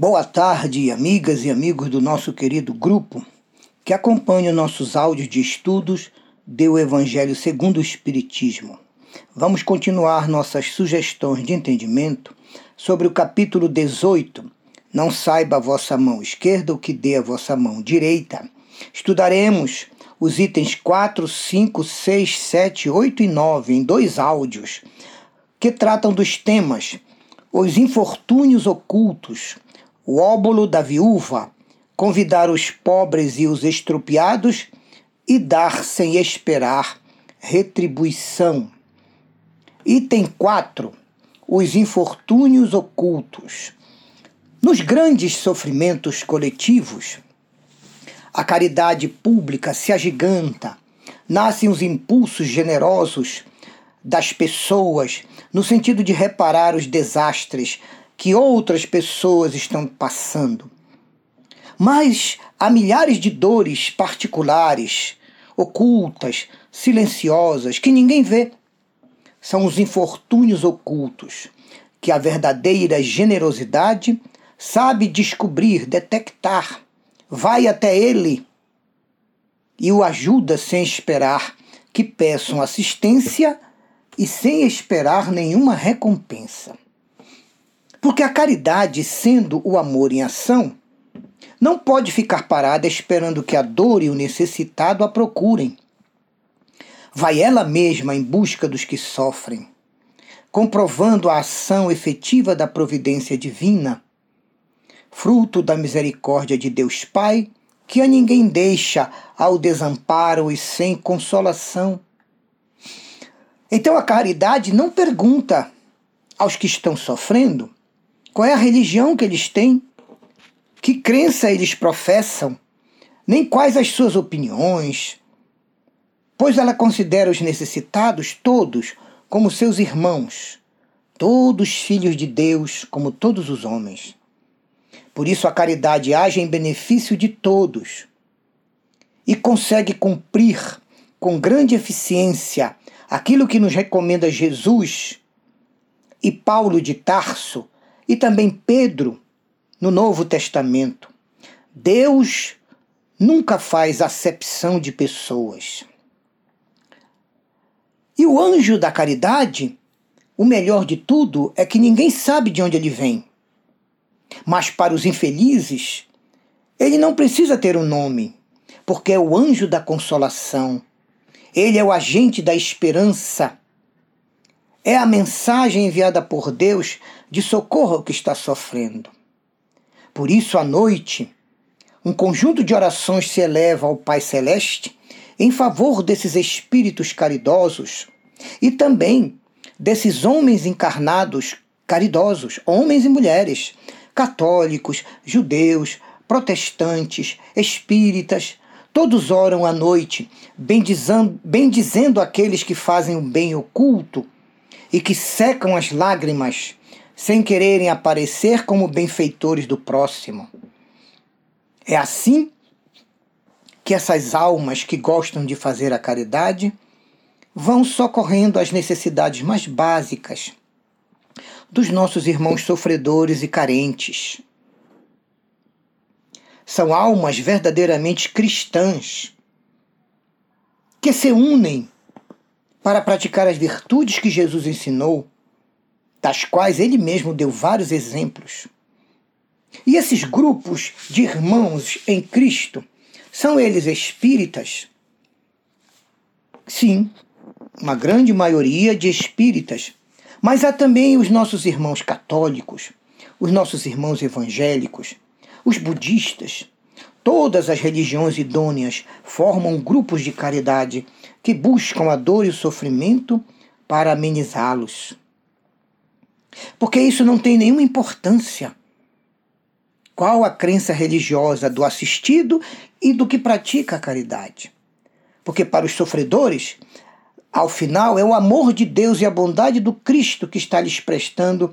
Boa tarde, amigas e amigos do nosso querido grupo que acompanha nossos áudios de estudos do Evangelho segundo o Espiritismo. Vamos continuar nossas sugestões de entendimento sobre o capítulo 18. Não saiba a vossa mão esquerda o que dê a vossa mão direita. Estudaremos os itens 4, 5, 6, 7, 8 e 9 em dois áudios que tratam dos temas os infortúnios ocultos, o óbolo da viúva, convidar os pobres e os estropiados e dar sem esperar retribuição. Item 4. Os infortúnios ocultos. Nos grandes sofrimentos coletivos, a caridade pública se agiganta, nascem os impulsos generosos das pessoas no sentido de reparar os desastres que outras pessoas estão passando. Mas há milhares de dores particulares, ocultas, silenciosas, que ninguém vê. São os infortúnios ocultos que a verdadeira generosidade sabe descobrir, detectar, vai até ele e o ajuda sem esperar que peçam assistência e sem esperar nenhuma recompensa. Porque a caridade, sendo o amor em ação, não pode ficar parada esperando que a dor e o necessitado a procurem. Vai ela mesma em busca dos que sofrem, comprovando a ação efetiva da providência divina, fruto da misericórdia de Deus Pai, que a ninguém deixa ao desamparo e sem consolação. Então a caridade não pergunta aos que estão sofrendo qual é a religião que eles têm? Que crença eles professam? Nem quais as suas opiniões? Pois ela considera os necessitados todos como seus irmãos, todos filhos de Deus, como todos os homens. Por isso a caridade age em benefício de todos e consegue cumprir com grande eficiência aquilo que nos recomenda Jesus e Paulo de Tarso e também Pedro no Novo Testamento. Deus nunca faz acepção de pessoas. E o anjo da caridade, o melhor de tudo é que ninguém sabe de onde ele vem. Mas para os infelizes, ele não precisa ter um nome, porque é o anjo da consolação. Ele é o agente da esperança é a mensagem enviada por Deus de socorro ao que está sofrendo. Por isso, à noite, um conjunto de orações se eleva ao Pai Celeste em favor desses espíritos caridosos e também desses homens encarnados caridosos, homens e mulheres, católicos, judeus, protestantes, espíritas, todos oram à noite, bendizendo, bendizendo aqueles que fazem o bem oculto e que secam as lágrimas sem quererem aparecer como benfeitores do próximo. É assim que essas almas que gostam de fazer a caridade vão socorrendo as necessidades mais básicas dos nossos irmãos sofredores e carentes. São almas verdadeiramente cristãs que se unem para praticar as virtudes que Jesus ensinou, das quais ele mesmo deu vários exemplos. E esses grupos de irmãos em Cristo, são eles espíritas? Sim, uma grande maioria de espíritas, mas há também os nossos irmãos católicos, os nossos irmãos evangélicos, os budistas. Todas as religiões idôneas formam grupos de caridade que buscam a dor e o sofrimento para amenizá-los. Porque isso não tem nenhuma importância. Qual a crença religiosa do assistido e do que pratica a caridade? Porque para os sofredores, ao final, é o amor de Deus e a bondade do Cristo que está lhes prestando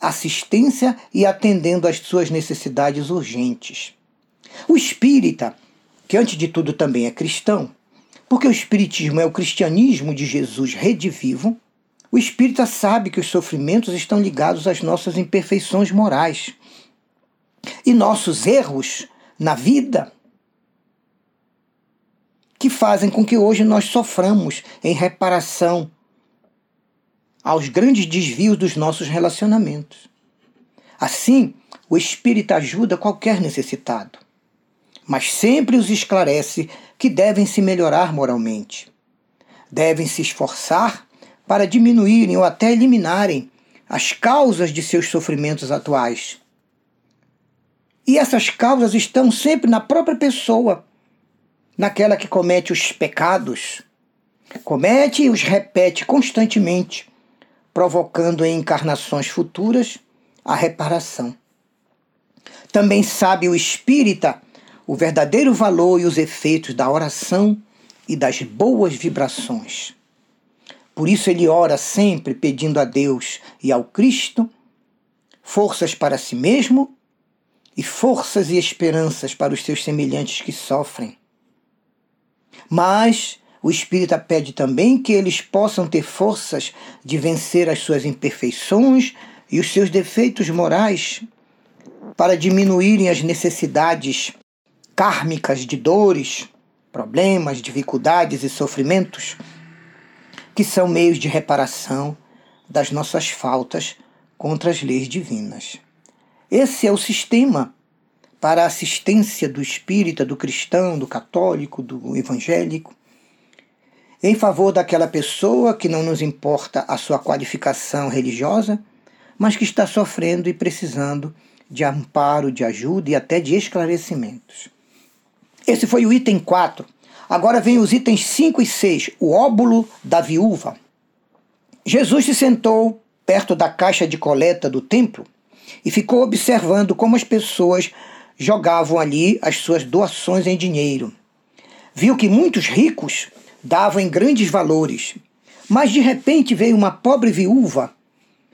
assistência e atendendo às suas necessidades urgentes. O espírita, que antes de tudo também é cristão, porque o Espiritismo é o cristianismo de Jesus redivivo, o espírita sabe que os sofrimentos estão ligados às nossas imperfeições morais. e nossos erros na vida que fazem com que hoje nós soframos em reparação aos grandes desvios dos nossos relacionamentos. Assim, o Espírito ajuda qualquer necessitado, mas sempre os esclarece que devem se melhorar moralmente. Devem se esforçar para diminuírem ou até eliminarem as causas de seus sofrimentos atuais. E essas causas estão sempre na própria pessoa, naquela que comete os pecados, comete e os repete constantemente, provocando em encarnações futuras a reparação. Também sabe o espírita o verdadeiro valor e os efeitos da oração e das boas vibrações. Por isso ele ora sempre pedindo a Deus e ao Cristo forças para si mesmo e forças e esperanças para os seus semelhantes que sofrem. Mas o Espírita pede também que eles possam ter forças de vencer as suas imperfeições e os seus defeitos morais, para diminuírem as necessidades kármicas de dores, problemas, dificuldades e sofrimentos, que são meios de reparação das nossas faltas contra as leis divinas. Esse é o sistema para a assistência do espírita, do cristão, do católico, do evangélico, em favor daquela pessoa que não nos importa a sua qualificação religiosa, mas que está sofrendo e precisando de amparo, de ajuda e até de esclarecimentos. Esse foi o item 4. Agora vem os itens 5 e 6, o óbulo da viúva. Jesus se sentou perto da caixa de coleta do templo e ficou observando como as pessoas jogavam ali as suas doações em dinheiro. Viu que muitos ricos davam em grandes valores, mas de repente veio uma pobre viúva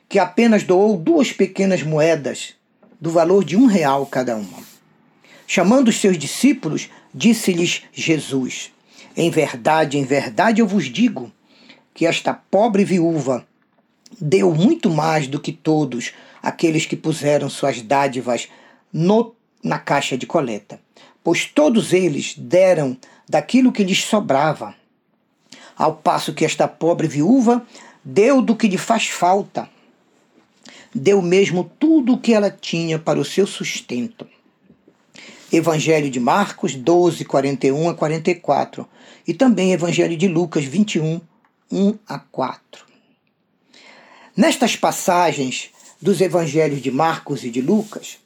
que apenas doou duas pequenas moedas, do valor de um real cada uma. Chamando os seus discípulos, disse-lhes Jesus: Em verdade, em verdade eu vos digo que esta pobre viúva deu muito mais do que todos aqueles que puseram suas dádivas no, na caixa de coleta, pois todos eles deram daquilo que lhes sobrava, ao passo que esta pobre viúva deu do que lhe faz falta deu mesmo tudo o que ela tinha para o seu sustento. Evangelho de Marcos 12, 41 a 44 e também Evangelho de Lucas 21, 1 a 4. Nestas passagens dos Evangelhos de Marcos e de Lucas,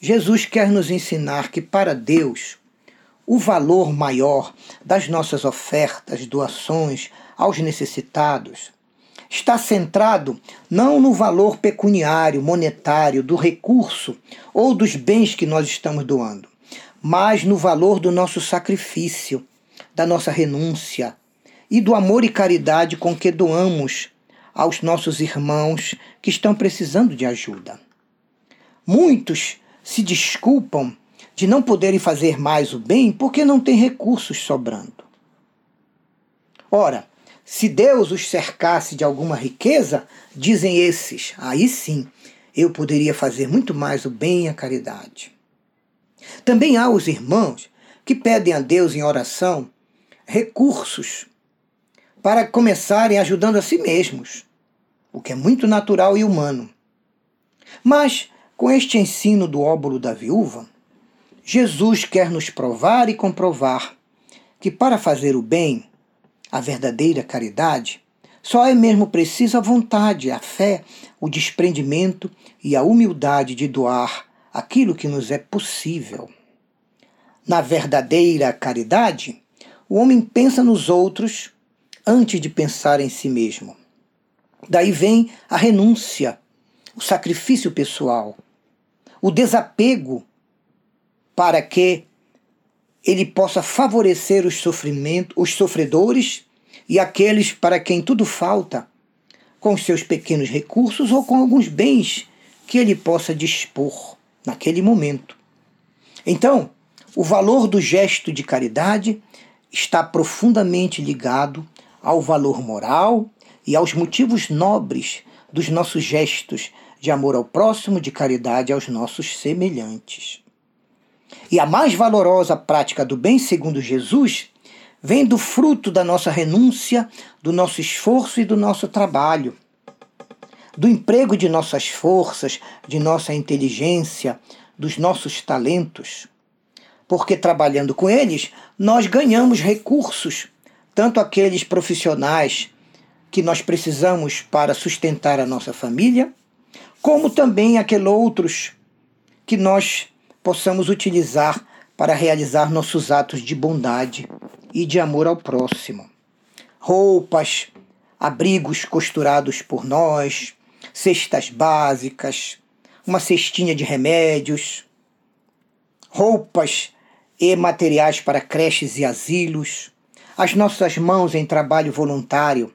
Jesus quer nos ensinar que para Deus o valor maior das nossas ofertas, doações aos necessitados, está centrado não no valor pecuniário, monetário, do recurso ou dos bens que nós estamos doando, mas no valor do nosso sacrifício, da nossa renúncia e do amor e caridade com que doamos aos nossos irmãos que estão precisando de ajuda. Muitos se desculpam de não poderem fazer mais o bem porque não têm recursos sobrando. Ora, se Deus os cercasse de alguma riqueza, dizem esses, aí sim eu poderia fazer muito mais o bem e a caridade. Também há os irmãos que pedem a Deus em oração recursos para começarem ajudando a si mesmos, o que é muito natural e humano. Mas, com este ensino do óbolo da viúva, Jesus quer nos provar e comprovar que para fazer o bem a verdadeira caridade, só é mesmo preciso a vontade, a fé, o desprendimento e a humildade de doar aquilo que nos é possível. Na verdadeira caridade, o homem pensa nos outros antes de pensar em si mesmo. Daí vem a renúncia, o sacrifício pessoal, o desapego para que ele possa favorecer os sofrimentos, os sofredores e aqueles para quem tudo falta, com seus pequenos recursos ou com alguns bens que ele possa dispor naquele momento. Então, o valor do gesto de caridade está profundamente ligado ao valor moral e aos motivos nobres dos nossos gestos de amor ao próximo, de caridade aos nossos semelhantes. E a mais valorosa prática do bem, segundo Jesus, vem do fruto da nossa renúncia, do nosso esforço e do nosso trabalho, do emprego de nossas forças, de nossa inteligência, dos nossos talentos. Porque trabalhando com eles, nós ganhamos recursos, tanto aqueles profissionais que nós precisamos para sustentar a nossa família, como também aqueles outros que nós possamos utilizar para realizar nossos atos de bondade e de amor ao próximo. Roupas, abrigos costurados por nós, cestas básicas, uma cestinha de remédios, roupas e materiais para creches e asilos, as nossas mãos em trabalho voluntário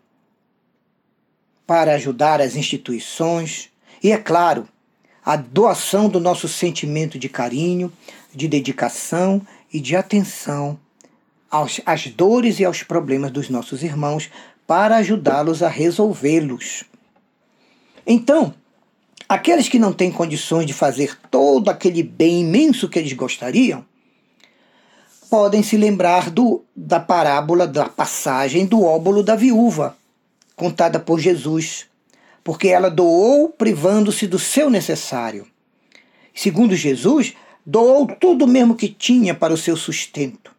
para ajudar as instituições e, é claro, a doação do nosso sentimento de carinho, de dedicação e de atenção aos, às dores e aos problemas dos nossos irmãos para ajudá-los a resolvê-los. Então, aqueles que não têm condições de fazer todo aquele bem imenso que eles gostariam, podem se lembrar do, da parábola da passagem do óbolo da viúva, contada por Jesus, porque ela doou privando-se do seu necessário. Segundo Jesus, doou tudo mesmo que tinha para o seu sustento.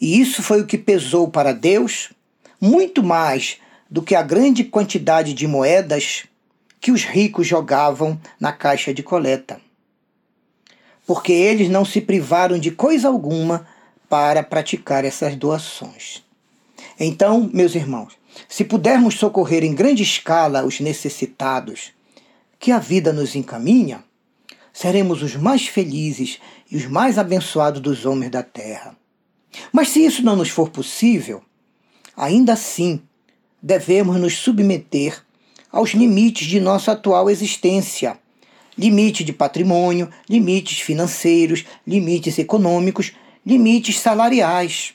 E isso foi o que pesou para Deus muito mais do que a grande quantidade de moedas que os ricos jogavam na caixa de coleta. Porque eles não se privaram de coisa alguma para praticar essas doações. Então, meus irmãos, se pudermos socorrer em grande escala os necessitados que a vida nos encaminha, seremos os mais felizes e os mais abençoados dos homens da terra. Mas se isso não nos for possível, ainda assim devemos nos submeter aos limites de nossa atual existência. Limite de patrimônio, limites financeiros, limites econômicos, limites salariais.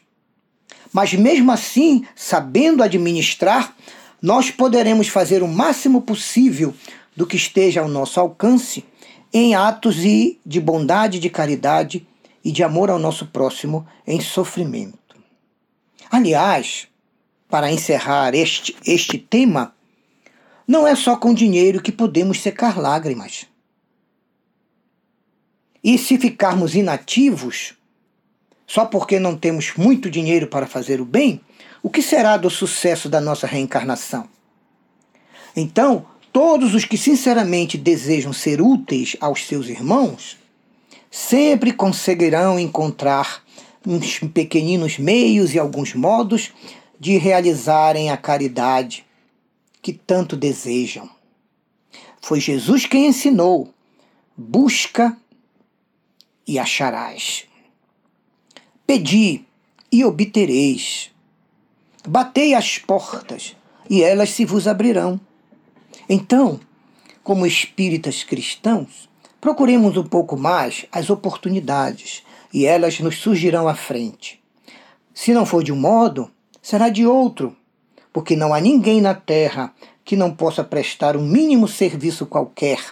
Mas mesmo assim, sabendo administrar, nós poderemos fazer o máximo possível do que esteja ao nosso alcance em atos e de bondade, de caridade e de amor ao nosso próximo em sofrimento. Aliás, para encerrar este, este tema, não é só com dinheiro que podemos secar lágrimas. E se ficarmos inativos, só porque não temos muito dinheiro para fazer o bem, o que será do sucesso da nossa reencarnação? Então, todos os que sinceramente desejam ser úteis aos seus irmãos, sempre conseguirão encontrar uns pequeninos meios e alguns modos de realizarem a caridade que tanto desejam. Foi Jesus quem ensinou: busca e acharás. Pedi e obtereis. Batei as portas e elas se vos abrirão. Então, como espíritas cristãos, procuremos um pouco mais as oportunidades e elas nos surgirão à frente. Se não for de um modo, será de outro, porque não há ninguém na terra que não possa prestar um mínimo serviço qualquer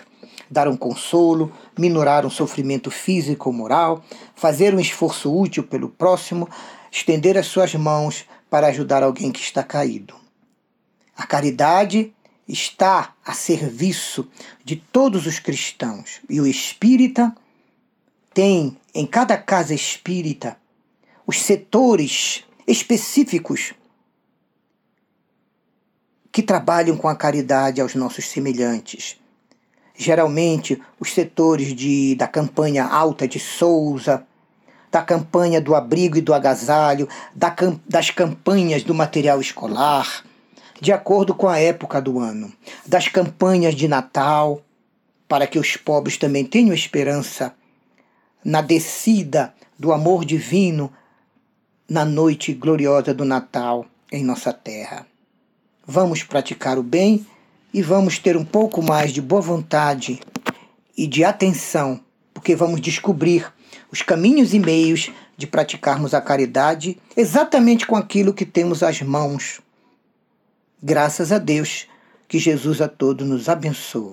dar um consolo, minorar um sofrimento físico ou moral, fazer um esforço útil pelo próximo, estender as suas mãos para ajudar alguém que está caído. A caridade está a serviço de todos os cristãos e o espírita tem em cada casa espírita os setores específicos que trabalham com a caridade aos nossos semelhantes geralmente os setores de, da campanha alta de Souza, da campanha do abrigo e do agasalho, da, das campanhas do material escolar, de acordo com a época do ano, das campanhas de Natal, para que os pobres também tenham esperança na descida do amor divino na noite gloriosa do Natal em nossa terra. Vamos praticar o bem e vamos ter um pouco mais de boa vontade e de atenção, porque vamos descobrir os caminhos e meios de praticarmos a caridade exatamente com aquilo que temos às mãos. Graças a Deus, que Jesus a todos nos abençoe.